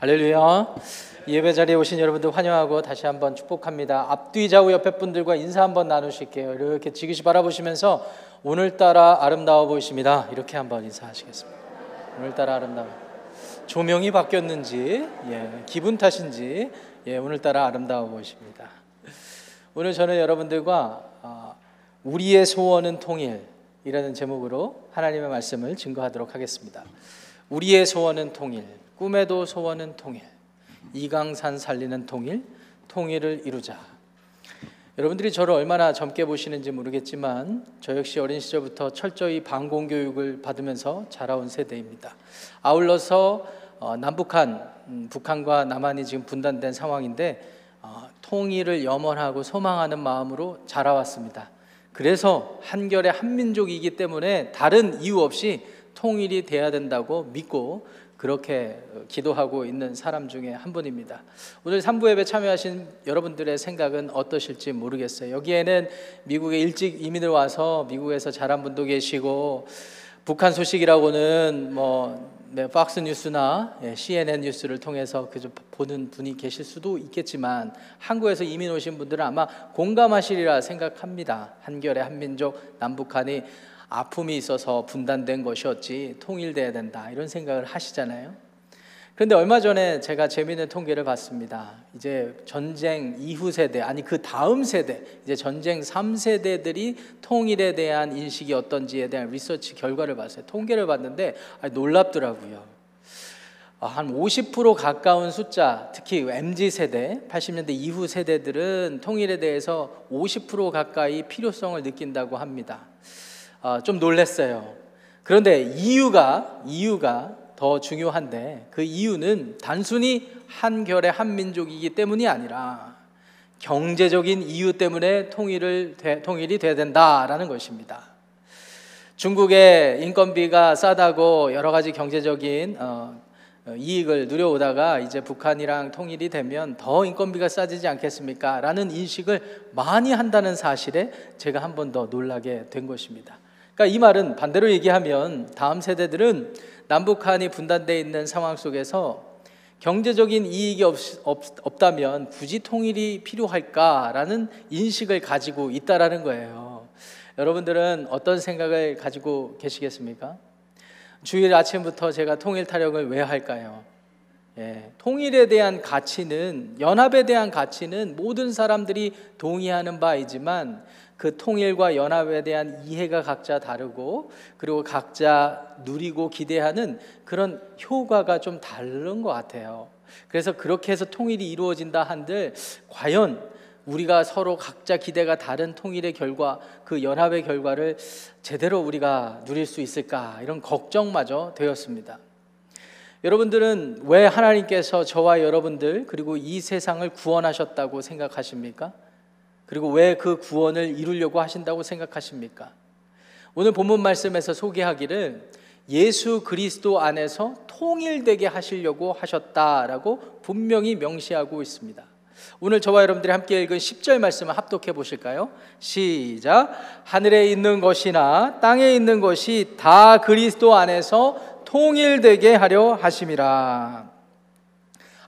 할렐루야. 예배 자리에 오신 여러분들 환영하고 다시 한번 축복합니다. 앞뒤 좌우 옆에 분들과 인사 한번 나누실게요. 이렇게 지그시 바라보시면서 오늘따라 아름다워 보이십니다. 이렇게 한번 인사하시겠습니다. 오늘따라 아름다워. 조명이 바뀌었는지, 예, 기분 탓인지, 예, 오늘따라 아름다워 보이십니다. 오늘 저는 여러분들과 어, 우리의 소원은 통일이라는 제목으로 하나님의 말씀을 증거하도록 하겠습니다. 우리의 소원은 통일. 꿈에도 소원은 통일. 이강산 살리는 통일, 통일을 이루자. 여러분들이 저를 얼마나 젊게 보시는지 모르겠지만 저 역시 어린 시절부터 철저히 반공 교육을 받으면서 자라온 세대입니다. 아울러서 어, 남북한 음, 북한과 남한이 지금 분단된 상황인데 어, 통일을 염원하고 소망하는 마음으로 자라왔습니다. 그래서 한결의 한민족이기 때문에 다른 이유 없이 통일이 돼야 된다고 믿고 그렇게 기도하고 있는 사람 중에 한 분입니다. 오늘 3부 예배 참여하신 여러분들의 생각은 어떠실지 모르겠어요. 여기에는 미국에 일찍 이민을 와서 미국에서 자란 분도 계시고 북한 소식이라고는 뭐 네, 박스 뉴스나 예, CNN 뉴스를 통해서 그저 보는 분이 계실 수도 있겠지만 한국에서 이민 오신 분들은 아마 공감하시리라 생각합니다. 한결의 한민족 남북한이 아픔이 있어서 분단된 것이었지 통일돼야 된다 이런 생각을 하시잖아요. 그런데 얼마 전에 제가 재미있는 통계를 봤습니다. 이제 전쟁 이후 세대 아니 그 다음 세대 이제 전쟁 3세대들이 통일에 대한 인식이 어떤지에 대한 리서치 결과를 봤어요. 통계를 봤는데 놀랍더라고요. 한 50% 가까운 숫자, 특히 MZ 세대, 80년대 이후 세대들은 통일에 대해서 50% 가까이 필요성을 느낀다고 합니다. 어, 좀 놀랐어요. 그런데 이유가 이유가 더 중요한데 그 이유는 단순히 한결의 한민족이기 때문이 아니라 경제적인 이유 때문에 통일을 통일이 돼야 된다라는 것입니다. 중국의 인건비가 싸다고 여러 가지 경제적인 어, 어, 이익을 누려오다가 이제 북한이랑 통일이 되면 더 인건비가 싸지지 않겠습니까? 라는 인식을 많이 한다는 사실에 제가 한 번 더 놀라게 된 것입니다. 그러니까 이 말은 반대로 얘기하면 다음 세대들은 남북한이 분단되어 있는 상황 속에서 경제적인 이익이 없, 없 다면 굳이 통일이 필요할까라는 인식을 가지고 있다라는 거예요. 여러분들은 어떤 생각을 가지고 계시겠습니까? 주일 아침부터 제가 통일 타령을 왜 할까요? 예, 통일에 대한 가치는 연합에 대한 가치는 모든 사람들이 동의하는 바이지만 그 통일과 연합에 대한 이해가 각자 다르고 그리고 각자 누리고 기대하는 그런 효과가 좀 다른 것 같아요. 그래서 그렇게 해서 통일이 이루어진다 한들 과연 우리가 서로 각자 기대가 다른 통일의 결과 그 연합의 결과를 제대로 우리가 누릴 수 있을까 이런 걱정마저 되었습니다. 여러분들은 왜 하나님께서 저와 여러분들 그리고 이 세상을 구원하셨다고 생각하십니까? 그리고 왜 그 구원을 이루려고 하신다고 생각하십니까? 오늘 본문 말씀에서 소개하기를 예수 그리스도 안에서 통일되게 하시려고 하셨다라고 분명히 명시하고 있습니다. 오늘 저와 여러분들이 함께 읽은 10절 말씀을 합독해 보실까요? 시작. 하늘에 있는 것이나 땅에 있는 것이 다 그리스도 안에서 통일되게 하려 하심이라.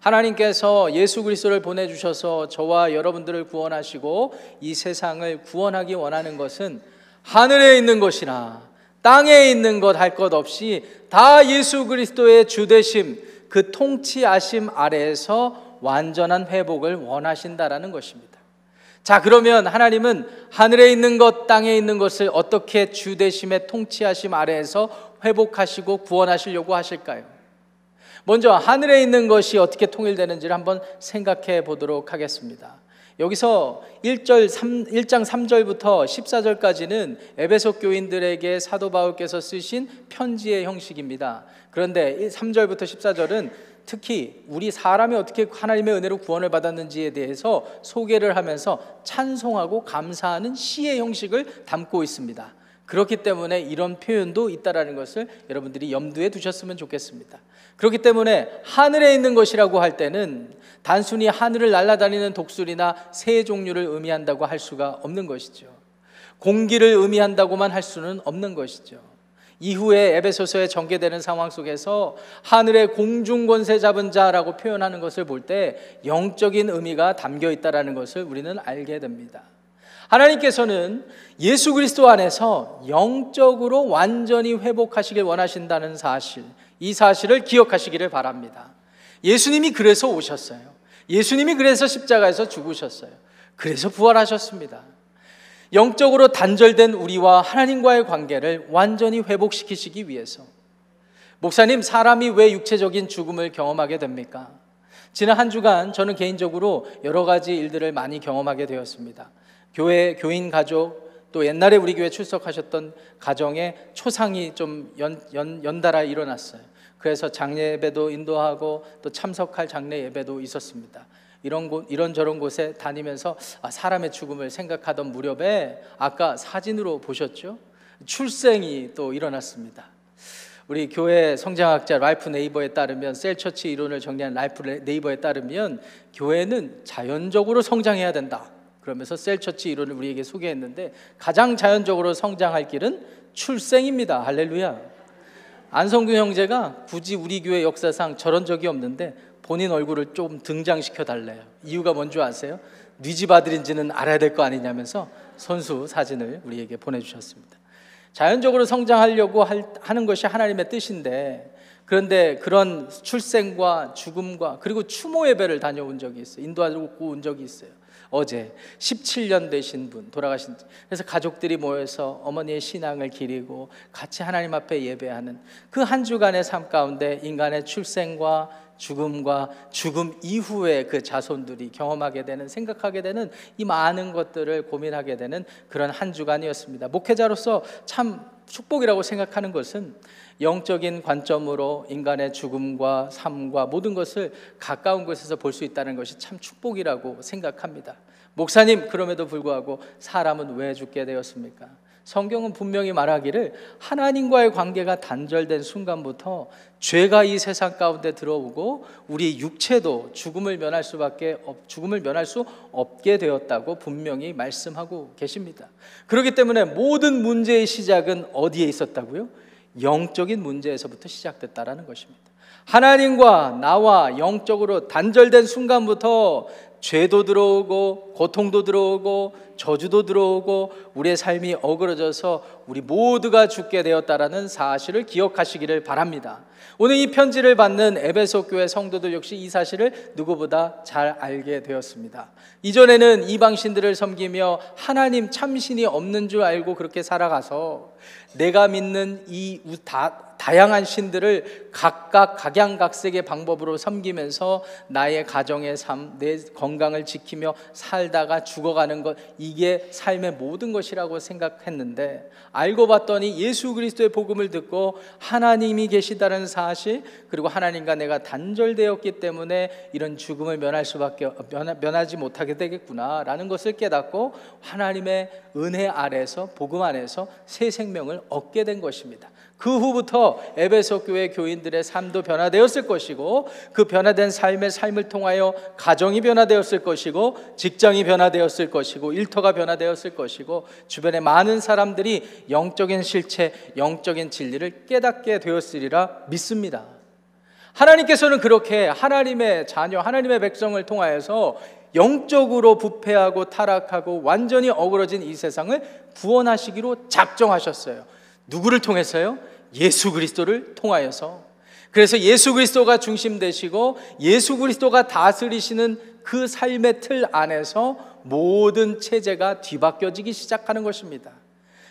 하나님께서 예수 그리스도를 보내 주셔서 저와 여러분들을 구원하시고 이 세상을 구원하기 원하는 것은 하늘에 있는 것이나 땅에 있는 것할것 없이 다 예수 그리스도의 주대심 그 통치하심 아래에서 완전한 회복을 원하신다라는 것입니다. 자, 그러면 하나님은 하늘에 있는 것, 땅에 있는 것을 어떻게 주대심의 통치하심 아래에서 회복하시고 구원하시려고 하실까요? 먼저 하늘에 있는 것이 어떻게 통일되는지를 한번 생각해 보도록 하겠습니다. 여기서 1절 3, 1장 3절부터 14절까지는 에베소 교인들에게 사도 바울께서 쓰신 편지의 형식입니다. 그런데 3절부터 14절은 특히 우리 사람이 어떻게 하나님의 은혜로 구원을 받았는지에 대해서 소개를 하면서 찬송하고 감사하는 시의 형식을 담고 있습니다. 그렇기 때문에 이런 표현도 있다라는 것을 여러분들이 염두에 두셨으면 좋겠습니다. 그렇기 때문에 하늘에 있는 것이라고 할 때는 단순히 하늘을 날아다니는 독수리나 새 종류를 의미한다고 할 수가 없는 것이죠. 공기를 의미한다고만 할 수는 없는 것이죠. 이후에 에베소서에 전개되는 상황 속에서 하늘의 공중 권세 잡은 자라고 표현하는 것을 볼 때 영적인 의미가 담겨 있다라는 것을 우리는 알게 됩니다. 하나님께서는 예수 그리스도 안에서 영적으로 완전히 회복하시길 원하신다는 사실, 이 사실을 기억하시기를 바랍니다. 예수님이 그래서 오셨어요. 예수님이 그래서 십자가에서 죽으셨어요. 그래서 부활하셨습니다. 영적으로 단절된 우리와 하나님과의 관계를 완전히 회복시키시기 위해서. 목사님, 사람이 왜 육체적인 죽음을 경험하게 됩니까? 지난 한 주간 저는 개인적으로 여러 가지 일들을 많이 경험하게 되었습니다. 교회, 교인 가족, 또 옛날에 우리 교회 출석하셨던 가정에 초상이 좀 연, 연, 연달아 일어났어요. 그래서 장례 예배도 인도하고 또 참석할 장례 예배도 있었습니다. 이런 곳 이런 저런 곳에 다니면서 아, 사람의 죽음을 생각하던 무렵에 아까 사진으로 보셨죠? 출생이 또 일어났습니다. 우리 교회 성장학자 랄프 네이버에 따르면 cell church 이론을 정리한 랄프 네이버에 따르면 교회는 자연적으로 성장해야 된다. 그러면서 cell church 이론을 우리에게 소개했는데 가장 자연적으로 성장할 길은 출생입니다. 할렐루야. 안성규 형제가 굳이 우리 교회 역사상 저런 적이 없는데 본인 얼굴을 좀 등장시켜 달래요. 이유가 뭔지 아세요? 뉘집 아들인지는 알아야 될 거 아니냐면서 손수 사진을 우리에게 보내주셨습니다. 자연적으로 성장하려고 하는 것이 하나님의 뜻인데 그런데 그런 출생과 죽음과 그리고 추모 예배를 다녀온 적이 있어요. 인도하고 온 적이 있어요. 어제 17년 되신 분 돌아가신 그래서 가족들이 모여서 어머니의 신앙을 기리고 같이 하나님 앞에 예배하는 그 한 주간의 삶 가운데 인간의 출생과 죽음과 죽음 이후의 그 자손들이 경험하게 되는 생각하게 되는 이 많은 것들을 고민하게 되는 그런 한 주간이었습니다. 목회자로서 참 축복이라고 생각하는 것은 영적인 관점으로 인간의 죽음과 삶과 모든 것을 가까운 곳에서 볼 수 있다는 것이 참 축복이라고 생각합니다. 목사님, 그럼에도 불구하고 사람은 왜 죽게 되었습니까? 성경은 분명히 말하기를 하나님과의 관계가 단절된 순간부터 죄가 이 세상 가운데 들어오고 우리 육체도 죽음을 면할 수밖에 죽음을 면할 수 없게 되었다고 분명히 말씀하고 계십니다. 그렇기 때문에 모든 문제의 시작은 어디에 있었다고요? 영적인 문제에서부터 시작됐다라는 것입니다. 하나님과 나와 영적으로 단절된 순간부터 죄도 들어오고 고통도 들어오고 저주도 들어오고 우리의 삶이 어그러져서 우리 모두가 죽게 되었다라는 사실을 기억하시기를 바랍니다. 오늘 이 편지를 받는 에베소 교회 성도들 역시 이 사실을 누구보다 잘 알게 되었습니다. 이전에는 이방신들을 섬기며 하나님 참신이 없는 줄 알고 그렇게 살아가서 내가 믿는 이 다, 다양한 신들을 각각 각양각색의 방법으로 섬기면서 나의 가정의 삶, 내 건강을 지키며 살다가 죽어가는 것 이게 삶의 모든 것이라고 생각했는데 알고 봤더니 예수 그리스도의 복음을 듣고 하나님이 계시다는 사실 그리고 하나님과 내가 단절되었기 때문에 이런 죽음을 면할 수밖에 면하 지 못하게 되겠구나라는 것을 깨닫고 하나님의 은혜 아래서 복음 안에서 새 생명을 얻게 된 것입니다. 그 후부터 에베소 교회 교인들의 삶도 변화되었을 것이고 그 변화된 삶의 삶을 통하여 가정이 변화되었을 것이고 직장이 변화되었을 것이고 일터가 변화되었을 것이고 주변의 많은 사람들이 영적인 실체, 영적인 진리를 깨닫게 되었으리라 믿습니다. 하나님께서는 그렇게 하나님의 자녀, 하나님의 백성을 통하여서 영적으로 부패하고 타락하고 완전히 어그러진 이 세상을 구원하시기로 작정하셨어요. 누구를 통해서요? 예수 그리스도를 통하여서 그래서 예수 그리스도가 중심 되시고 예수 그리스도가 다스리시는 그 삶의 틀 안에서 모든 체제가 뒤바뀌어지기 시작하는 것입니다.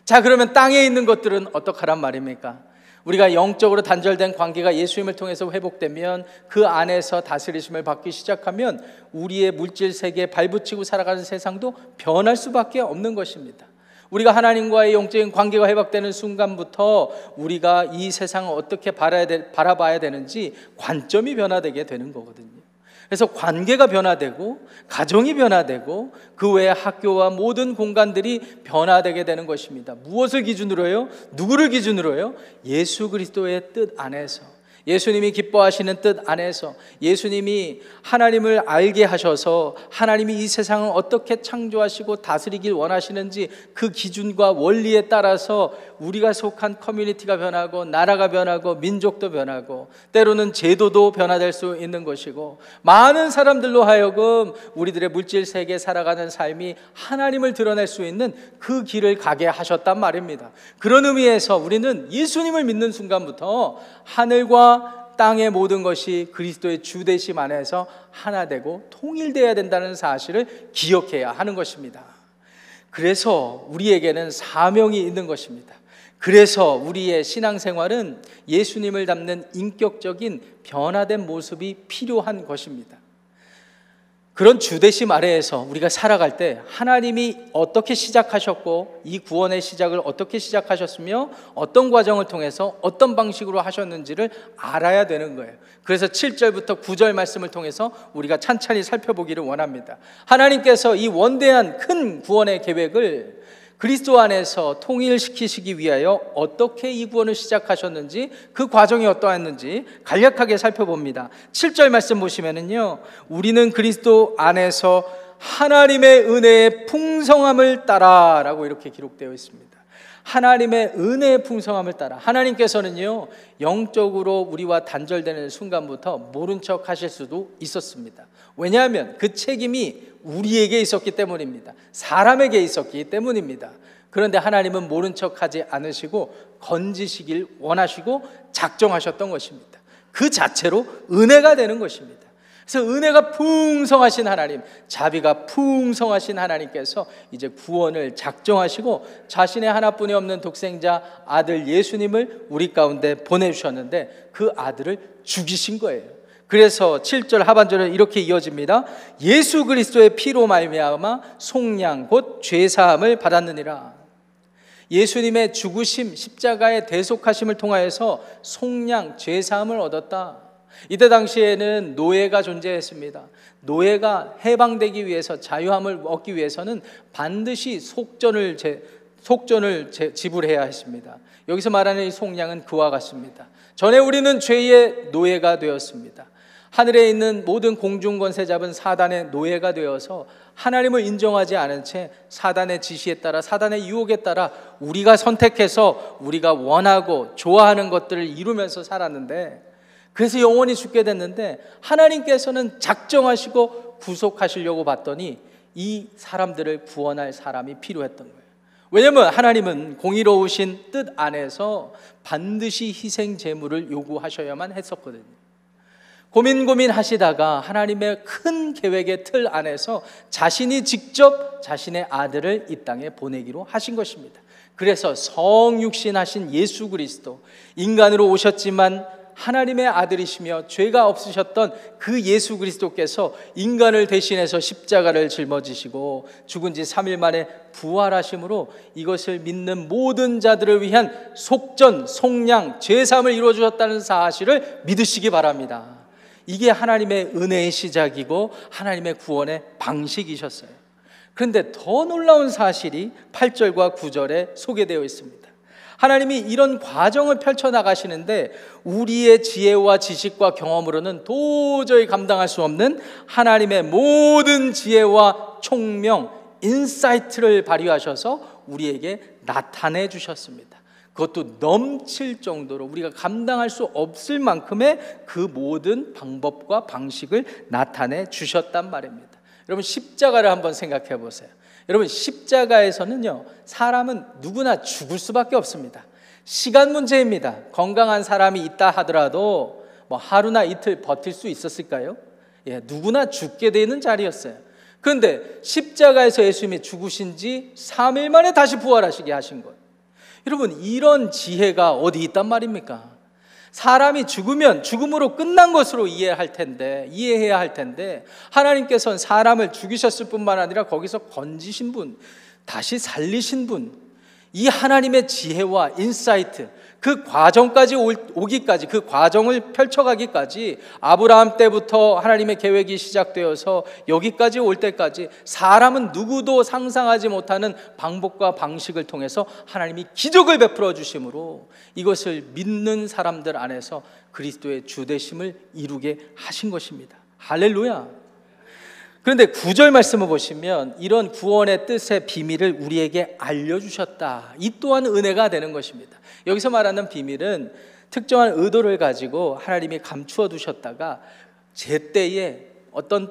자, 그러면 땅에 있는 것들은 어떡하란 말입니까? 우리가 영적으로 단절된 관계가 예수님을 통해서 회복되면 그 안에서 다스리심을 받기 시작하면 우리의 물질 세계에 발붙이고 살아가는 세상도 변할 수밖에 없는 것입니다. 우리가 하나님과의 영적인 관계가 회복되는 순간부터 우리가 이 세상을 어떻게 바라봐야 되는지 관점이 변화되게 되는 거거든요. 그래서 관계가 변화되고 가정이 변화되고 그 외에 학교와 모든 공간들이 변화되게 되는 것입니다. 무엇을 기준으로요? 누구를 기준으로요? 예수 그리스도의 뜻 안에서 예수님이 기뻐하시는 뜻 안에서 예수님이 하나님을 알게 하셔서 하나님이 이 세상을 어떻게 창조하시고 다스리길 원하시는지 그 기준과 원리에 따라서 우리가 속한 커뮤니티가 변하고 나라가 변하고 민족도 변하고 때로는 제도도 변화될 수 있는 것이고 많은 사람들로 하여금 우리들의 물질 세계에 살아가는 삶이 하나님을 드러낼 수 있는 그 길을 가게 하셨단 말입니다. 그런 의미에서 우리는 예수님을 믿는 순간부터 하늘과 땅의 모든 것이 그리스도의 주대심 안에서 하나 되고 통일되어야 된다는 사실을 기억해야 하는 것입니다. 그래서 우리에게는 사명이 있는 것입니다. 그래서 우리의 신앙생활은 예수님을 닮는 인격적인 변화된 모습이 필요한 것입니다. 그런 주대심 아래에서 우리가 살아갈 때 하나님이 어떻게 시작하셨고 이 구원의 시작을 어떻게 시작하셨으며 어떤 과정을 통해서 어떤 방식으로 하셨는지를 알아야 되는 거예요. 그래서 7절부터 9절 말씀을 통해서 우리가 찬찬히 살펴보기를 원합니다. 하나님께서 이 원대한 큰 구원의 계획을 그리스도 안에서 통일시키시기 위하여 어떻게 이 구원을 시작하셨는지 그 과정이 어떠했는지 간략하게 살펴봅니다. 7절 말씀 보시면은요. 우리는 그리스도 안에서 하나님의 은혜의 풍성함을 따라라고 이렇게 기록되어 있습니다. 하나님의 은혜의 풍성함을 따라 하나님께서는요 영적으로 우리와 단절되는 순간부터 모른 척 하실 수도 있었습니다. 왜냐하면 그 책임이 우리에게 있었기 때문입니다. 사람에게 있었기 때문입니다. 그런데 하나님은 모른 척 하지 않으시고 건지시길 원하시고 작정하셨던 것입니다. 그 자체로 은혜가 되는 것입니다. 그래서 은혜가 풍성하신 하나님, 자비가 풍성하신 하나님께서 이제 구원을 작정하시고 자신의 하나뿐이 없는 독생자 아들 예수님을 우리 가운데 보내주셨는데 그 아들을 죽이신 거예요. 그래서 7절 하반절은 이렇게 이어집니다. 예수 그리스도의 피로 말미암아 속량 곧 죄사함을 받았느니라. 예수님의 죽으심 십자가의 대속하심을 통하여서 속량 죄사함을 얻었다. 이때 당시에는 노예가 존재했습니다. 노예가 해방되기 위해서 자유함을 얻기 위해서는 반드시 속전을 제, 속전을 제, 지불해야 했습니다. 여기서 말하는 이 속량은 그와 같습니다. 전에 우리는 죄의 노예가 되었습니다. 하늘에 있는 모든 공중권세 잡은 사단의 노예가 되어서 하나님을 인정하지 않은 채 사단의 지시에 따라 사단의 유혹에 따라 우리가 선택해서 우리가 원하고 좋아하는 것들을 이루면서 살았는데 그래서 영원히 죽게 됐는데 하나님께서는 작정하시고 구속하시려고 봤더니 이 사람들을 구원할 사람이 필요했던 거예요. 왜냐하면 하나님은 공의로우신 뜻 안에서 반드시 희생 제물을 요구하셔야만 했었거든요. 고민 고민 하시다가 하나님의 큰 계획의 틀 안에서 자신이 직접 자신의 아들을 이 땅에 보내기로 하신 것입니다. 그래서 성육신 하신 예수 그리스도 인간으로 오셨지만 하나님의 아들이시며 죄가 없으셨던 그 예수 그리스도께서 인간을 대신해서 십자가를 짊어지시고 죽은 지 3일 만에 부활하심으로 이것을 믿는 모든 자들을 위한 속전, 속량, 죄삼을 이루어 주셨다는 사실을 믿으시기 바랍니다. 이게 하나님의 은혜의 시작이고 하나님의 구원의 방식이셨어요. 그런데 더 놀라운 사실이 8절과 9절에 소개되어 있습니다. 하나님이 이런 과정을 펼쳐 나가시는데 우리의 지혜와 지식과 경험으로는 도저히 감당할 수 없는 하나님의 모든 지혜와 총명, insight를 발휘하셔서 우리에게 나타내 주셨습니다. 그것도 넘칠 정도로 우리가 감당할 수 없을 만큼의 그 모든 방법과 방식을 나타내 주셨단 말입니다. 여러분 십자가를 한번 생각해 보세요. 여러분 십자가에서는요 사람은 누구나 죽을 수밖에 없습니다. 시간 문제입니다. 건강한 사람이 있다 하더라도 뭐 하루나 이틀 버틸 수 있었을까요? 예, 누구나 죽게 되는 자리였어요. 그런데 십자가에서 예수님이 죽으신 지 3일 만에 다시 부활하시게 하신 거예요. 여러분, 이런 지혜가 어디 있단 말입니까? 사람이 죽으면 죽음으로 끝난 것으로 이해할 텐데, 이해해야 할 텐데, 하나님께서는 사람을 죽이셨을 뿐만 아니라 거기서 건지신 분, 다시 살리신 분, 이 하나님의 지혜와 insight, 그 과정까지 오기까지 그 과정을 펼쳐가기까지 아브라함 때부터 하나님의 계획이 시작되어서 여기까지 올 때까지 사람은 누구도 상상하지 못하는 방법과 방식을 통해서 하나님이 기적을 베풀어 주심으로 이것을 믿는 사람들 안에서 그리스도의 주되심을 이루게 하신 것입니다. 할렐루야. 그런데 구절 말씀을 보시면 이런 구원의 뜻의 비밀을 우리에게 알려주셨다. 이 또한 은혜가 되는 것입니다. 여기서 말하는 비밀은 특정한 의도를 가지고 하나님이 감추어 두셨다가 제때에 어떤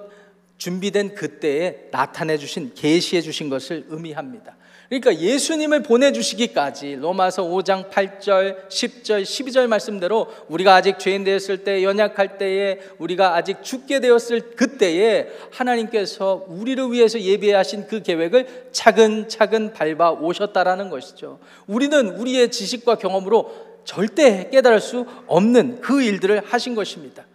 준비된 그때에 나타내 주신 계시해 주신 것을 의미합니다. 그러니까 예수님을 보내주시기까지 로마서 5장 8절, 10절, 12절 말씀대로 우리가 아직 죄인 되었을 때, 연약할 때에, 우리가 아직 죽게 되었을 그때에 하나님께서 우리를 위해서 예비하신 그 계획을 차근차근 밟아 오셨다라는 것이죠. 우리는 우리의 지식과 경험으로 절대 깨달을 수 없는 그 일들을 하신 것입니다.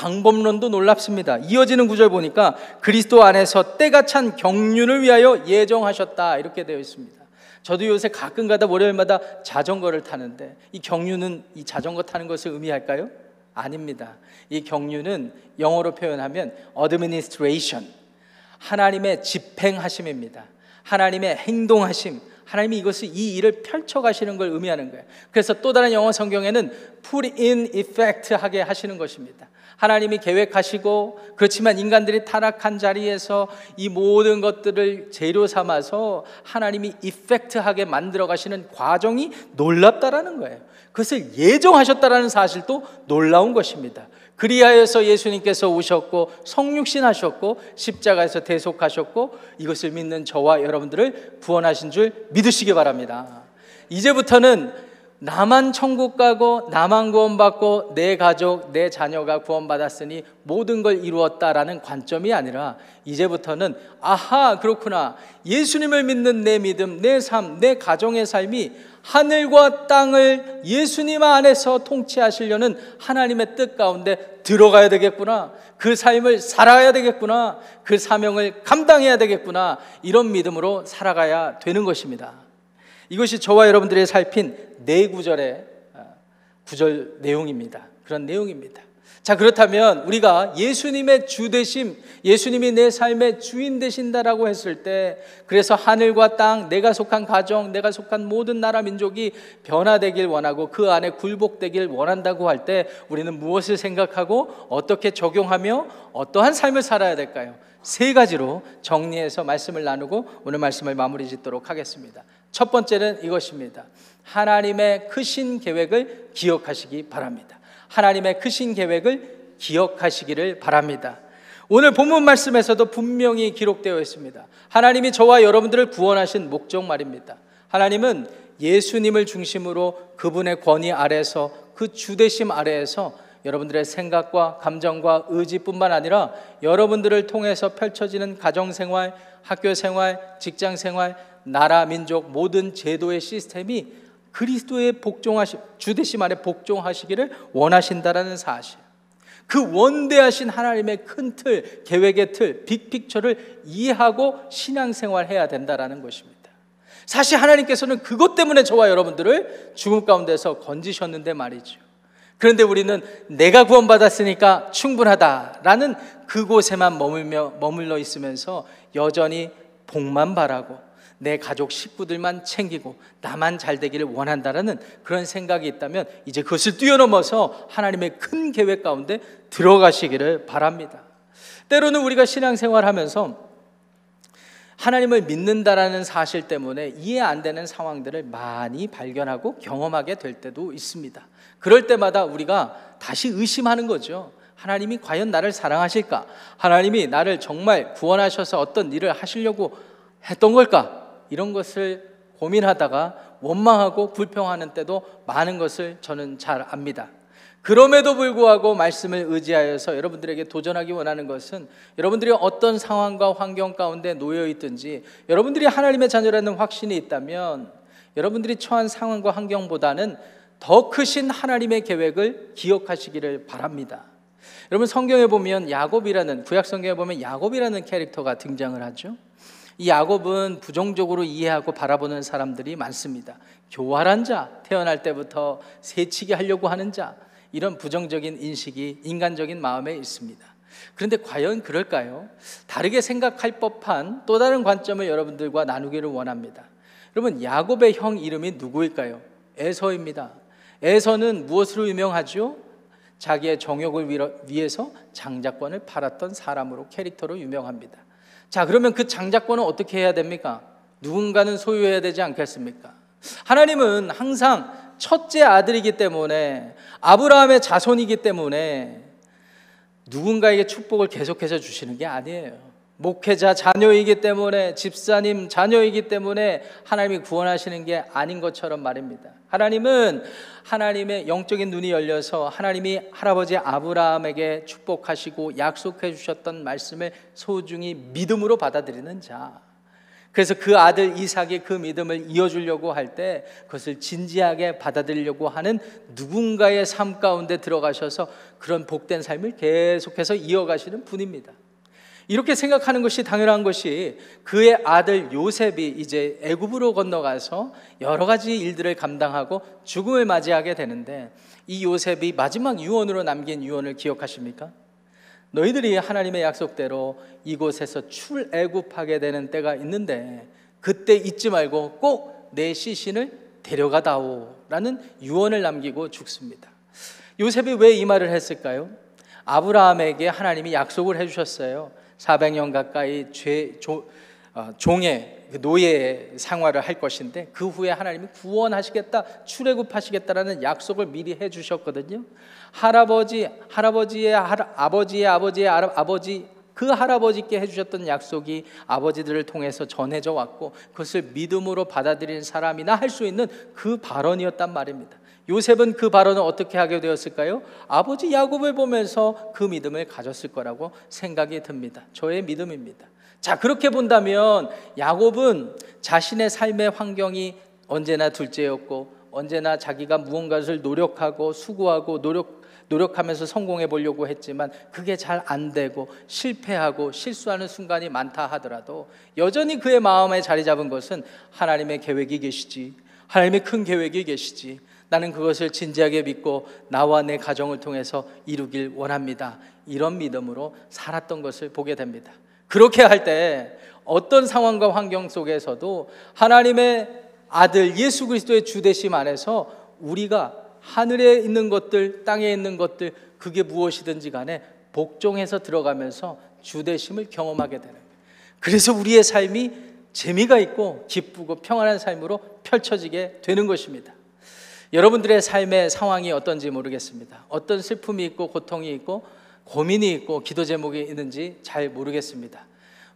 방법론도 놀랍습니다. 이어지는 구절 보니까 그리스도 안에서 때가 찬 경륜을 위하여 예정하셨다 이렇게 되어 있습니다. 저도 요새 가끔가다 월요일마다 자전거를 타는데 이 경륜은 이 자전거 타는 것을 의미할까요? 아닙니다. 이 경륜은 영어로 표현하면 administration 하나님의 집행하심입니다. 하나님의 행동하심, 하나님이 이것을 이 일을 펼쳐 가시는 걸 의미하는 거예요. 그래서 또 다른 영어 성경에는 put in effect 하게 하시는 것입니다. 하나님이 계획하시고 그렇지만 인간들이 타락한 자리에서 이 모든 것들을 재료 삼아서 하나님이 이펙트하게 만들어 가시는 과정이 놀랍다라는 거예요. 그것을 예정하셨다라는 사실도 놀라운 것입니다. 그리하여서 예수님께서 오셨고 성육신 하셨고 십자가에서 대속하셨고 이것을 믿는 저와 여러분들을 구원하신 줄 믿으시기 바랍니다. 이제부터는 나만 천국 가고 나만 구원받고 내 가족, 내 자녀가 구원받았으니 모든 걸 이루었다라는 관점이 아니라 이제부터는 아하 그렇구나 예수님을 믿는 내 믿음, 내 삶, 내 가정의 삶이 하늘과 땅을 예수님 안에서 통치하시려는 하나님의 뜻 가운데 들어가야 되겠구나. 그 삶을 살아야 되겠구나. 그 사명을 감당해야 되겠구나. 이런 믿음으로 살아가야 되는 것입니다. 이것이 저와 여러분들의 살핀 네 구절의 아, 구절 내용입니다. 그런 내용입니다. 자, 그렇다면 우리가 예수님의 주 되심, 예수님이 내 삶의 주인 되신다라고 했을 때, 그래서 하늘과 땅, 내가 속한 가정, 내가 속한 모든 나라 민족이 변화되길 원하고 그 안에 굴복되길 원한다고 할 때, 우리는 무엇을 생각하고 어떻게 적용하며 어떠한 삶을 살아야 될까요? 세 가지로 정리해서 말씀을 나누고 오늘 말씀을 마무리 짓도록 하겠습니다. 첫 번째는 이것입니다. 하나님의 크신 계획을 기억하시기 바랍니다. 하나님의 크신 계획을 기억하시기를 바랍니다. 오늘 본문 말씀에서도 분명히 기록되어 있습니다. 하나님이 저와 여러분들을 구원하신 목적 말입니다. 하나님은 예수님을 중심으로 그분의 권위 아래에서 그 주대심 아래에서 여러분들의 생각과 감정과 의지뿐만 아니라 여러분들을 통해서 펼쳐지는 가정생활, 학교생활, 직장생활, 나라, 민족 모든 제도의 시스템이 그리스도의 복종하시 주대심 안에 복종하시기를 원하신다라는 사실. 그 원대하신 하나님의 큰 틀, 계획의 틀, 빅픽처를 이해하고 신앙생활 해야 된다라는 것입니다. 사실 하나님께서는 그것 때문에 저와 여러분들을 죽음 가운데서 건지셨는데 말이죠. 그런데 우리는 내가 구원받았으니까 충분하다라는 그곳에만 머물며 머물러 있으면서 여전히 복만 바라고 내 가족 식구들만 챙기고 나만 잘 되기를 원한다라는 그런 생각이 있다면 이제 그것을 뛰어넘어서 하나님의 큰 계획 가운데 들어가시기를 바랍니다. 때로는 우리가 신앙생활 하면서 하나님을 믿는다라는 사실 때문에 이해 안 되는 상황들을 많이 발견하고 경험하게 될 때도 있습니다. 그럴 때마다 우리가 다시 의심하는 거죠. 하나님이 과연 나를 사랑하실까? 하나님이 나를 정말 구원하셔서 어떤 일을 하시려고 했던 걸까? 이런 것을 고민하다가 원망하고 불평하는 때도 많은 것을 저는 잘 압니다. 그럼에도 불구하고 말씀을 의지하여서 여러분들에게 도전하기 원하는 것은 여러분들이 어떤 상황과 환경 가운데 놓여 있든지 여러분들이 하나님의 자녀라는 확신이 있다면 여러분들이 처한 상황과 환경보다는 더 크신 하나님의 계획을 기억하시기를 바랍니다. 여러분 성경에 보면 야곱이라는 구약 성경에 보면 야곱이라는 캐릭터가 등장을 하죠. 이 야곱은 부정적으로 이해하고 바라보는 사람들이 많습니다. 교활한 자, 태어날 때부터 새치게 하려고 하는 자, 이런 부정적인 인식이 인간적인 마음에 있습니다. 그런데 과연 그럴까요? 다르게 생각할 법한 또 다른 관점을 여러분들과 나누기를 원합니다. 여러분, 야곱의 형 이름이 누구일까요? 에서입니다. 에서는 무엇으로 유명하죠? 자기의 정욕을 위해서 장자권을 팔았던 사람으로 캐릭터로 유명합니다. 자, 그러면 그 장자권은 어떻게 해야 됩니까? 누군가는 소유해야 되지 않겠습니까? 하나님은 항상 첫째 아들이기 때문에 아브라함의 자손이기 때문에 누군가에게 축복을 계속해서 주시는 게 아니에요. 목회자 자녀이기 때문에 집사님 자녀이기 때문에 하나님이 구원하시는 게 아닌 것처럼 말입니다. 하나님은 하나님의 영적인 눈이 열려서 하나님이 할아버지 아브라함에게 축복하시고 약속해 주셨던 말씀을 소중히 믿음으로 받아들이는 자. 그래서 그 아들 이삭의 그 믿음을 이어주려고 할 때 그것을 진지하게 받아들이려고 하는 누군가의 삶 가운데 들어가셔서 그런 복된 삶을 계속해서 이어가시는 분입니다. 이렇게 생각하는 것이 당연한 것이 그의 아들 요셉이 이제 애굽으로 건너가서 여러 가지 일들을 감당하고 죽음을 맞이하게 되는데 이 요셉이 마지막 유언으로 남긴 유언을 기억하십니까? 너희들이 하나님의 약속대로 이곳에서 출애굽하게 되는 때가 있는데 그때 잊지 말고 꼭 내 시신을 데려가다오라는 유언을 남기고 죽습니다. 요셉이 왜 이 말을 했을까요? 아브라함에게 하나님이 약속을 해주셨어요. 400년 가까이 죄, 조, 어, 종의 그 노예의 생활을 할 것인데 그 후에 하나님이 구원하시겠다, 출애굽하시겠다라는 약속을 미리 해 주셨거든요. 할아버지, 할아버지의 할, 아버지의 아버지의 아버지 그 할아버지께 해주셨던 약속이 아버지들을 통해서 전해져 왔고 그것을 믿음으로 받아들인 사람이나 할 수 있는 그 발언이었단 말입니다. 요셉은 그 발언을 어떻게 하게 되었을까요? 아버지 야곱을 보면서 그 믿음을 가졌을 거라고 생각이 듭니다. 저의 믿음입니다. 자, 그렇게 본다면 야곱은 자신의 삶의 환경이 언제나 둘째였고 언제나 자기가 무언가를 노력하고 수고하고 노력 노력하면서 성공해 보려고 했지만 그게 잘 안 되고 실패하고 실수하는 순간이 많다 하더라도 여전히 그의 마음에 자리 잡은 것은 하나님의 계획이 계시지 하나님의 큰 계획이 계시지 나는 그것을 진지하게 믿고 나와 내 가정을 통해서 이루길 원합니다. 이런 믿음으로 살았던 것을 보게 됩니다. 그렇게 할 때 어떤 상황과 환경 속에서도 하나님의 아들 예수 그리스도의 주대심 안에서 우리가 하늘에 있는 것들, 땅에 있는 것들, 그게 무엇이든지 간에 복종해서 들어가면서 주대심을 경험하게 되는 거예요. 그래서 우리의 삶이 재미가 있고 기쁘고 평안한 삶으로 펼쳐지게 되는 것입니다. 여러분들의 삶의 상황이 어떤지 모르겠습니다. 어떤 슬픔이 있고 고통이 있고 고민이 있고 기도 제목이 있는지 잘 모르겠습니다.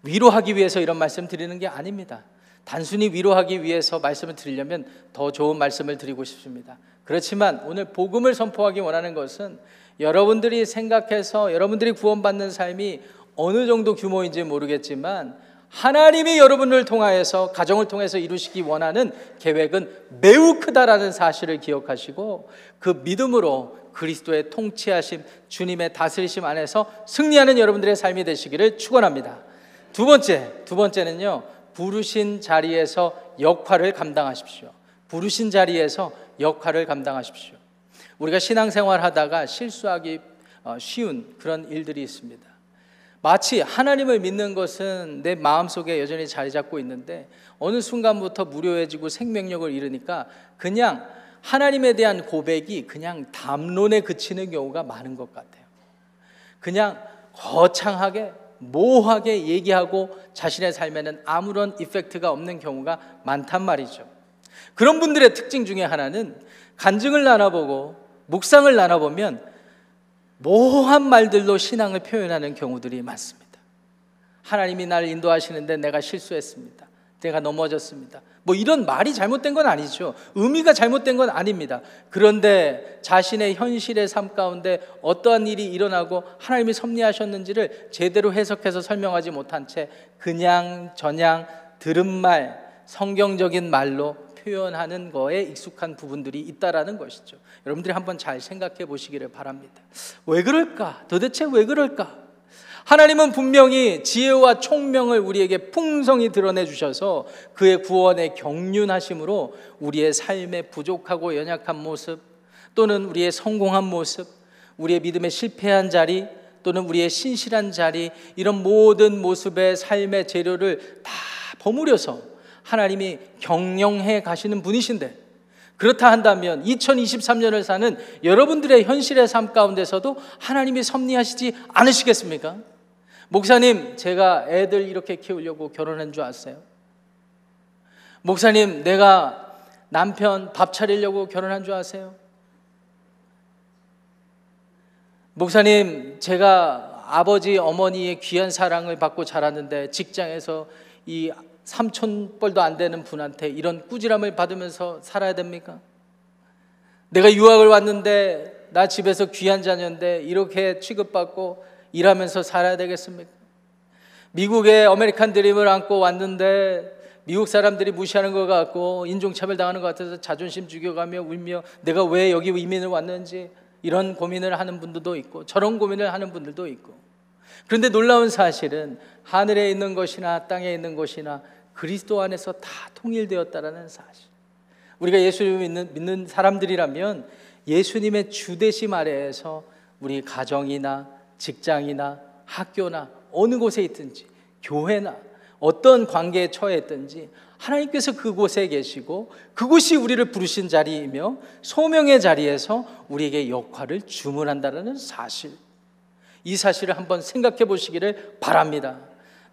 위로하기 위해서 이런 말씀 드리는 게 아닙니다. 단순히 위로하기 위해서 말씀을 드리려면 더 좋은 말씀을 드리고 싶습니다. 그렇지만 오늘 복음을 선포하기 원하는 것은 여러분들이 생각해서 여러분들이 구원받는 삶이 어느 정도 규모인지 모르겠지만 하나님이 여러분을 통하여서 가정을 통해서 이루시기 원하는 계획은 매우 크다라는 사실을 기억하시고 그 믿음으로 그리스도의 통치하심 주님의 다스리심 안에서 승리하는 여러분들의 삶이 되시기를 축원합니다. 두 번째, 두 번째는요. 부르신 자리에서 역할을 감당하십시오. 부르신 자리에서 역할을 감당하십시오. 우리가 신앙생활 하다가 실수하기 어, 쉬운 그런 일들이 있습니다. 마치 하나님을 믿는 것은 내 마음속에 여전히 자리 잡고 있는데 어느 순간부터 무료해지고 생명력을 잃으니까 그냥 하나님에 대한 고백이 그냥 담론에 그치는 경우가 많은 것 같아요. 그냥 거창하게 모호하게 얘기하고 자신의 삶에는 아무런 이펙트가 없는 경우가 많단 말이죠. 그런 분들의 특징 중에 하나는 간증을 나눠보고 묵상을 나눠보면 모호한 말들로 신앙을 표현하는 경우들이 많습니다. 하나님이 나를 인도하시는데 내가 실수했습니다. 내가 넘어졌습니다. 뭐 이런 말이 잘못된 건 아니죠. 의미가 잘못된 건 아닙니다. 그런데 자신의 현실의 삶 가운데 어떠한 일이 일어나고 하나님이 섭리하셨는지를 제대로 해석해서 설명하지 못한 채 그냥 저냥 들은 말, 성경적인 말로 표현하는 거에 익숙한 부분들이 있다라는 것이죠. 여러분들이 한번 잘 생각해 보시기를 바랍니다. 왜 그럴까? 도대체 왜 그럴까? 하나님은 분명히 지혜와 총명을 우리에게 풍성히 드러내 주셔서 그의 구원의 경륜하심으로 우리의 삶의 부족하고 연약한 모습 또는 우리의 성공한 모습, 우리의 믿음의 실패한 자리 또는 우리의 신실한 자리 이런 모든 모습의 삶의 재료를 다 버무려서 하나님이 경영해 가시는 분이신데 그렇다 한다면 2023년을 사는 여러분들의 현실의 삶 가운데서도 하나님이 섭리하시지 않으시겠습니까? 목사님, 제가 애들 이렇게 키우려고 결혼한 줄 아세요? 목사님, 내가 남편 밥 차리려고 결혼한 줄 아세요? 목사님, 제가 아버지, 어머니의 귀한 사랑을 받고 자랐는데 직장에서 이 삼촌 뻘도 안 되는 분한테 이런 꾸지람을 받으면서 살아야 됩니까? 내가 유학을 왔는데 나 집에서 귀한 자녀인데 이렇게 취급받고 일하면서 살아야 되겠습니까? 미국의 아메리칸 드림을 안고 왔는데 미국 사람들이 무시하는 것 같고 인종차별 당하는 것 같아서 자존심 죽여가며 울며 내가 왜 여기 이민을 왔는지 이런 고민을 하는 분들도 있고 저런 고민을 하는 분들도 있고 그런데 놀라운 사실은 하늘에 있는 것이나 땅에 있는 것이나 그리스도 안에서 다 통일되었다라는 사실. 우리가 예수님을 믿는, 믿는 사람들이라면 예수님의 주대심 아래에서 우리 가정이나 직장이나 학교나 어느 곳에 있든지 교회나 어떤 관계에 처해 있든지 하나님께서 그곳에 계시고 그곳이 우리를 부르신 자리이며 소명의 자리에서 우리에게 역할을 주문한다는 사실. 이 사실을 한번 생각해 보시기를 바랍니다.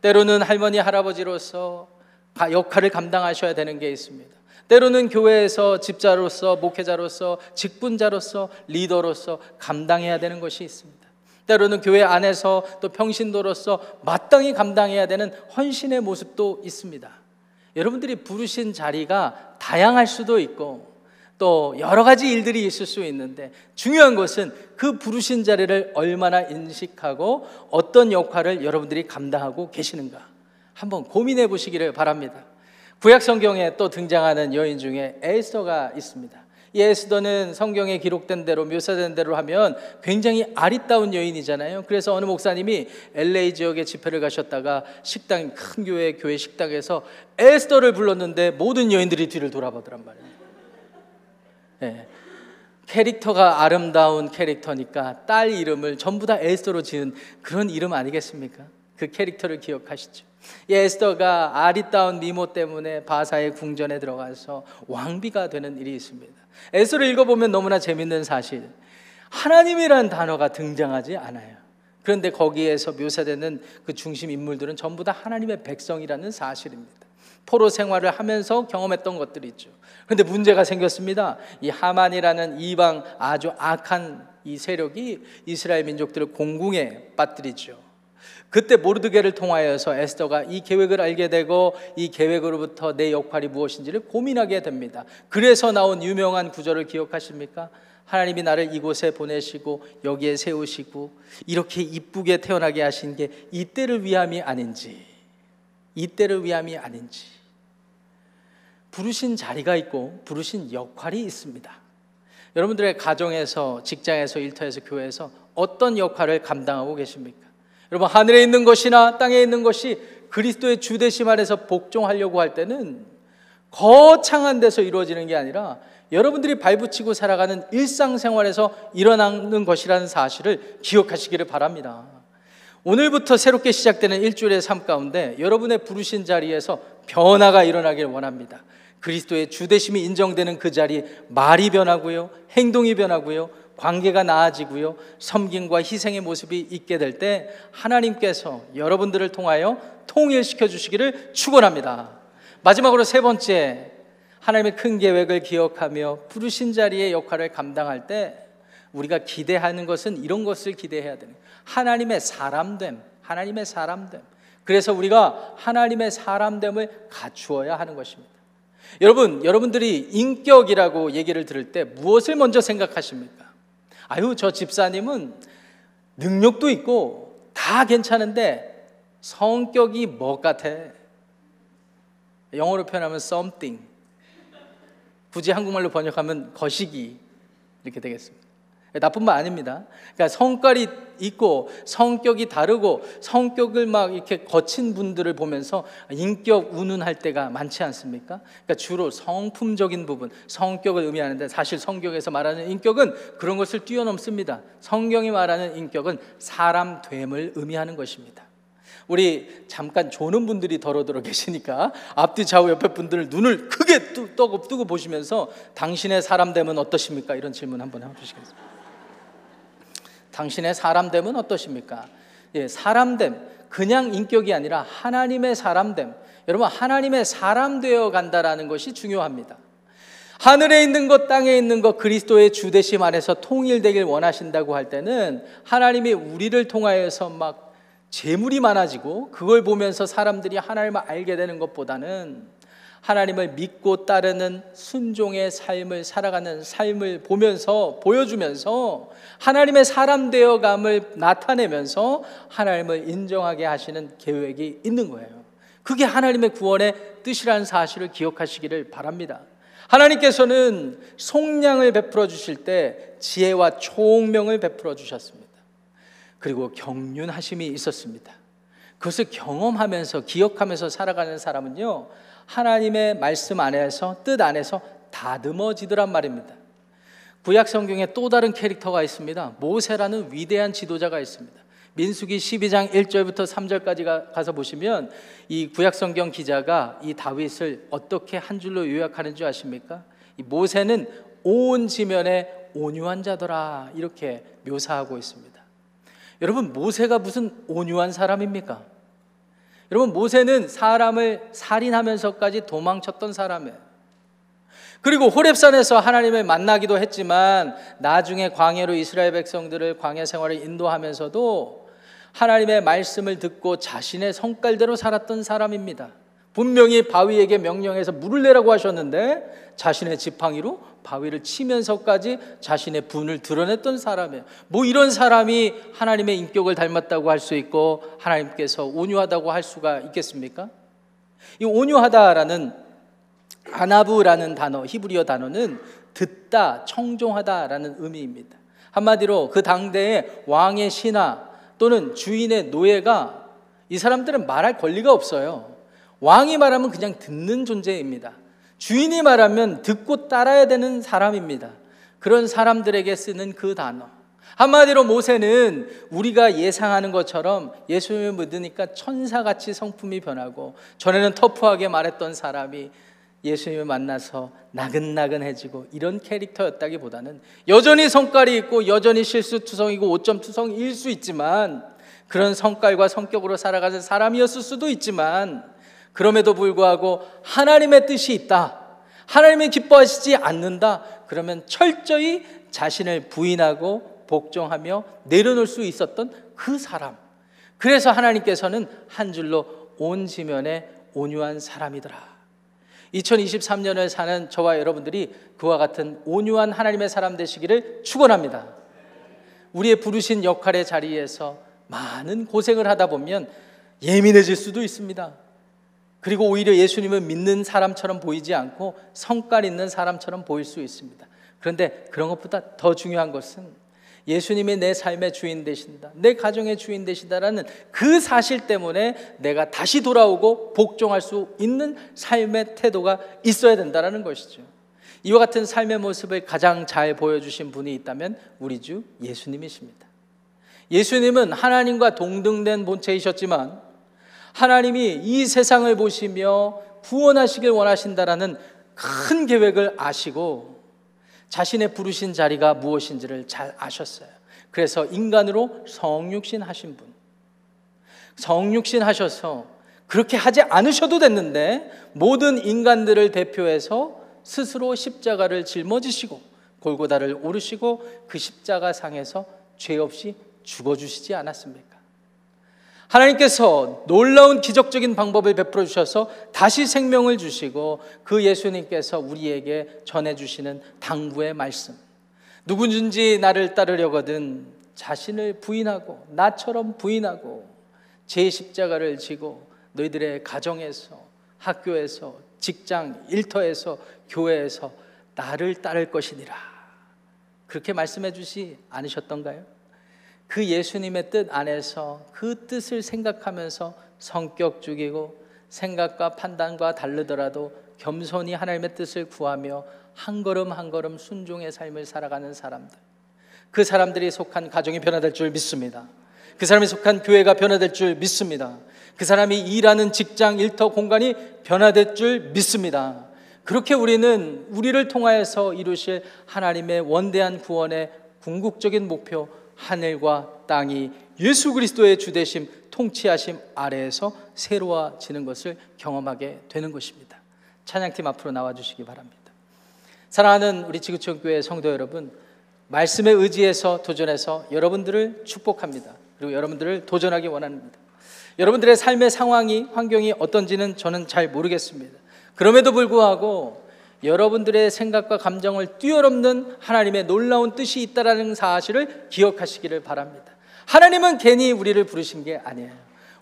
때로는 할머니, 할아버지로서 역할을 감당하셔야 되는 게 있습니다. 때로는 교회에서 집자로서, 목회자로서, 직분자로서, 리더로서 감당해야 되는 것이 있습니다. 때로는 교회 안에서 또 평신도로서 마땅히 감당해야 되는 헌신의 모습도 있습니다. 여러분들이 부르신 자리가 다양할 수도 있고 또 여러 가지 일들이 있을 수 있는데 중요한 것은 그 부르신 자리를 얼마나 인식하고 어떤 역할을 여러분들이 감당하고 계시는가 한번 고민해 보시기를 바랍니다. 구약 성경에 또 등장하는 여인 중에 에스더가 있습니다. 이 에스더는 성경에 기록된 대로 묘사된 대로 하면 굉장히 아리따운 여인이잖아요. 그래서 어느 목사님이 LA 지역에 집회를 가셨다가 식당 큰 교회 교회 식당에서 에스더를 불렀는데 모든 여인들이 뒤를 돌아보더란 말이에요. 네. 캐릭터가 아름다운 캐릭터니까 딸 이름을 전부 다 에스더로 지은 그런 이름 아니겠습니까? 그 캐릭터를 기억하시죠. 이 에스더가 아리따운 미모 때문에 바사의 궁전에 들어가서 왕비가 되는 일이 있습니다. 에스더를 읽어보면 너무나 재밌는 사실. 하나님이란 단어가 등장하지 않아요. 그런데 거기에서 묘사되는 그 중심 인물들은 전부 다 하나님의 백성이라는 사실입니다. 포로 생활을 하면서 경험했던 것들이 있죠. 그런데 문제가 생겼습니다. 이 하만이라는 이방 아주 악한 이 세력이 이스라엘 민족들을 공궁에 빠뜨리죠. 그때 모르드게를 통하여서 에스더가 이 계획을 알게 되고 이 계획으로부터 내 역할이 무엇인지를 고민하게 됩니다. 그래서 나온 유명한 구절을 기억하십니까? 하나님이 나를 이곳에 보내시고 여기에 세우시고 이렇게 이쁘게 태어나게 하신 게 이때를 위함이 아닌지 이때를 위함이 아닌지 부르신 자리가 있고 부르신 역할이 있습니다. 여러분들의 가정에서 직장에서 일터에서 교회에서 어떤 역할을 감당하고 계십니까? 여러분 하늘에 있는 것이나 땅에 있는 것이 그리스도의 주대심 안에서 복종하려고 할 때는 거창한 데서 이루어지는 게 아니라 여러분들이 발붙이고 살아가는 일상생활에서 일어나는 것이라는 사실을 기억하시기를 바랍니다. 오늘부터 새롭게 시작되는 일주일의 삶 가운데 여러분의 부르신 자리에서 변화가 일어나길 원합니다. 그리스도의 주대심이 인정되는 그 자리 말이 변하고요, 행동이 변하고요, 관계가 나아지고요. 섬김과 희생의 모습이 있게 될 때 하나님께서 여러분들을 통하여 통일시켜 주시기를 축원합니다. 마지막으로 세 번째 하나님의 큰 계획을 기억하며 부르신 자리의 역할을 감당할 때 우리가 기대하는 것은 이런 것을 기대해야 되는 하나님의 사람됨, 하나님의 사람됨. 그래서 우리가 하나님의 사람됨을 갖추어야 하는 것입니다. 여러분, 여러분들이 인격이라고 얘기를 들을 때 무엇을 먼저 생각하십니까? 아유, 저 집사님은 능력도 있고 다 괜찮은데 성격이 뭐 같아? 영어로 표현하면 something. 굳이 한국말로 번역하면 거시기 이렇게 되겠습니다. 나뿐만 아닙니다. 그러니까 성깔이 있고 성격이 다르고 성격을 막 이렇게 거친 분들을 보면서 인격 운운할 때가 많지 않습니까? 그러니까 주로 성품적인 부분, 성격을 의미하는데 사실 성경에서 말하는 인격은 그런 것을 뛰어넘습니다. 성경이 말하는 인격은 사람 됨을 의미하는 것입니다. 우리 잠깐 조는 분들이 더러더러 계시니까 앞뒤 좌우 옆에 분들을 눈을 크게 뜨고, 뜨고 보시면서 당신의 사람 됨은 어떠십니까? 이런 질문 한번 해주시겠습니까? 당신의 사람됨은 어떠십니까? 예, 사람됨 그냥 인격이 아니라 하나님의 사람됨. 여러분 하나님의 사람 되어 간다라는 것이 중요합니다. 하늘에 있는 것, 땅에 있는 것, 그리스도의 주대심 안에서 통일되길 원하신다고 할 때는 하나님이 우리를 통하여서 막 재물이 많아지고 그걸 보면서 사람들이 하나님을 알게 되는 것보다는 하나님을 믿고 따르는 순종의 삶을 살아가는 삶을 보면서 보여주면서 하나님의 사람 되어감을 나타내면서 하나님을 인정하게 하시는 계획이 있는 거예요. 그게 하나님의 구원의 뜻이라는 사실을 기억하시기를 바랍니다. 하나님께서는 속량을 베풀어 주실 때 지혜와 총명을 베풀어 주셨습니다. 그리고 경륜하심이 있었습니다. 그것을 경험하면서 기억하면서 살아가는 사람은요. 하나님의 말씀 안에서 뜻 안에서 다듬어지더란 말입니다. 구약 성경에 또 다른 캐릭터가 있습니다. 모세라는 위대한 지도자가 있습니다. 민수기 12장 1절부터 3절까지 가서 보시면 이 구약 성경 기자가 이 다윗을 어떻게 한 줄로 요약하는 줄 아십니까? 이 모세는 온 지면에 온유한 자더라 이렇게 묘사하고 있습니다. 여러분 모세가 무슨 온유한 사람입니까? 여러분 모세는 사람을 살인하면서까지 도망쳤던 사람이에요. 그리고 호렙산에서 하나님을 만나기도 했지만 나중에 광야로 이스라엘 백성들을 광야 생활을 인도하면서도 하나님의 말씀을 듣고 자신의 성깔대로 살았던 사람입니다. 분명히 바위에게 명령해서 물을 내라고 하셨는데 자신의 지팡이로 바위를 치면서까지 자신의 분을 드러냈던 사람이에요. 뭐 이런 사람이 하나님의 인격을 닮았다고 할 수 있고 하나님께서 온유하다고 할 수가 있겠습니까? 이 온유하다라는 아나브라는 단어, 히브리어 단어는 듣다, 청종하다라는 의미입니다. 한마디로 그 당대의 왕의 신하 또는 주인의 노예가 이 사람들은 말할 권리가 없어요. 왕이 말하면 그냥 듣는 존재입니다. 주인이 말하면 듣고 따라야 되는 사람입니다. 그런 사람들에게 쓰는 그 단어. 한마디로 모세는 우리가 예상하는 것처럼 예수님을 믿으니까 천사같이 성품이 변하고 전에는 터프하게 말했던 사람이 예수님을 만나서 나근나근해지고 이런 캐릭터였다기보다는 여전히 성깔이 있고 여전히 실수투성이고 오점투성일 수 있지만 그런 성깔과 성격으로 살아가는 사람이었을 수도 있지만 그럼에도 불구하고 하나님의 뜻이 있다. 하나님이 기뻐하시지 않는다. 그러면 철저히 자신을 부인하고 복종하며 내려놓을 수 있었던 그 사람. 그래서 하나님께서는 한 줄로 온 지면에 온유한 사람이더라. 2023년을 사는 저와 여러분들이 그와 같은 온유한 하나님의 사람 되시기를 축원합니다. 우리의 부르신 역할의 자리에서 많은 고생을 하다 보면 예민해질 수도 있습니다. 그리고 오히려 예수님을 믿는 사람처럼 보이지 않고 성깔 있는 사람처럼 보일 수 있습니다. 그런데 그런 것보다 더 중요한 것은 예수님이 내 삶의 주인 되신다. 내 가정의 주인 되시다라는 그 사실 때문에 내가 다시 돌아오고 복종할 수 있는 삶의 태도가 있어야 된다라는 것이죠. 이와 같은 삶의 모습을 가장 잘 보여주신 분이 있다면 우리 주 예수님이십니다. 예수님은 하나님과 동등된 본체이셨지만 하나님이 이 세상을 보시며 구원하시길 원하신다라는 큰 계획을 아시고 자신의 부르신 자리가 무엇인지를 잘 아셨어요. 그래서 인간으로 성육신 하신 분. 성육신 하셔서 그렇게 하지 않으셔도 됐는데 모든 인간들을 대표해서 스스로 십자가를 짊어지시고 골고다를 오르시고 그 십자가 상에서 죄 없이 죽어 주시지 않았습니까? 하나님께서 놀라운 기적적인 방법을 베풀어 주셔서 다시 생명을 주시고 그 예수님께서 우리에게 전해 주시는 당부의 말씀. 누구든지 나를 따르려거든 자신을 부인하고 나처럼 부인하고 제 십자가를 지고 너희들의 가정에서 학교에서 직장 일터에서 교회에서 나를 따를 것이니라. 그렇게 말씀해 주시 않으셨던가요? 그 예수님의 뜻 안에서 그 뜻을 생각하면서 성격 죽이고 생각과 판단과 다르더라도 겸손히 하나님의 뜻을 구하며 한 걸음 한 걸음 순종의 삶을 살아가는 사람들. 그 사람들이 속한 가정이 변화될 줄 믿습니다. 그 사람이 속한 교회가 변화될 줄 믿습니다. 그 사람이 일하는 직장, 일터, 공간이 변화될 줄 믿습니다. 그렇게 우리는 우리를 통하여서 이루실 하나님의 원대한 구원의 궁극적인 목표, 하늘과 땅이 예수 그리스도의 주대심, 통치하심 아래에서 새로워지는 것을 경험하게 되는 것입니다. 찬양팀 앞으로 나와 주시기 바랍니다. 사랑하는 우리 지구촌 교회 성도 여러분, 말씀에 의지해서 도전해서 여러분들을 축복합니다. 그리고 여러분들을 도전하기 원합니다. 여러분들의 삶의 상황이 환경이 어떤지는 저는 잘 모르겠습니다. 그럼에도 불구하고 여러분들의 생각과 감정을 뛰어넘는 하나님의 놀라운 뜻이 있다라는 사실을 기억하시기를 바랍니다. 하나님은 괜히 우리를 부르신 게 아니에요.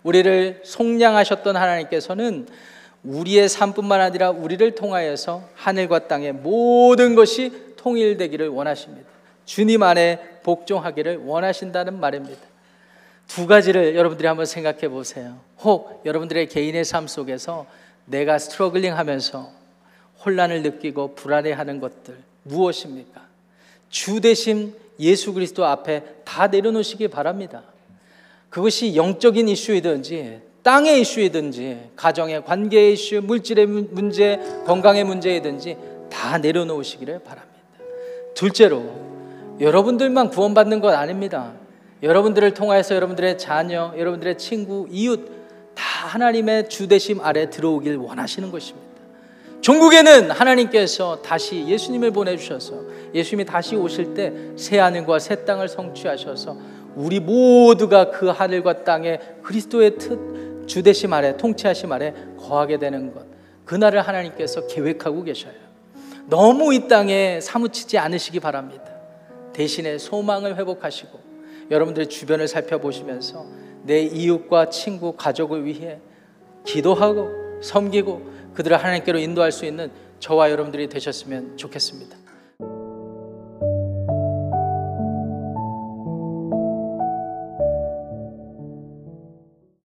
우리를 속량하셨던 하나님께서는 우리의 삶뿐만 아니라 우리를 통하여서 하늘과 땅의 모든 것이 통일되기를 원하십니다. 주님 안에 복종하기를 원하신다는 말입니다. 두 가지를 여러분들이 한번 생각해 보세요. 혹 여러분들의 개인의 삶 속에서 내가 스트러글링 하면서 혼란을 느끼고 불안해하는 것들 무엇입니까? 주 대신 예수 그리스도 앞에 다 내려놓으시기 바랍니다. 그것이 영적인 이슈이든지 땅의 이슈이든지 가정의 관계의 이슈, 물질의 문제, 건강의 문제이든지 다 내려놓으시기를 바랍니다. 둘째로 여러분들만 구원받는 것 아닙니다. 여러분들을 통하여서 여러분들의 자녀, 여러분들의 친구, 이웃 다 하나님의 주 대심 아래 들어오길 원하시는 것입니다. 종국에는 하나님께서 다시 예수님을 보내주셔서 예수님이 다시 오실 때 새 하늘과 새 땅을 성취하셔서 우리 모두가 그 하늘과 땅에 그리스도의 뜻 주대심 아래 통치하심 아래 거하게 되는 것 그날을 하나님께서 계획하고 계셔요. 너무 이 땅에 사무치지 않으시기 바랍니다. 대신에 소망을 회복하시고 여러분들의 주변을 살펴보시면서 내 이웃과 친구, 가족을 위해 기도하고 섬기고 그들을 하나님께로 인도할 수 있는 저와 여러분들이 되셨으면 좋겠습니다.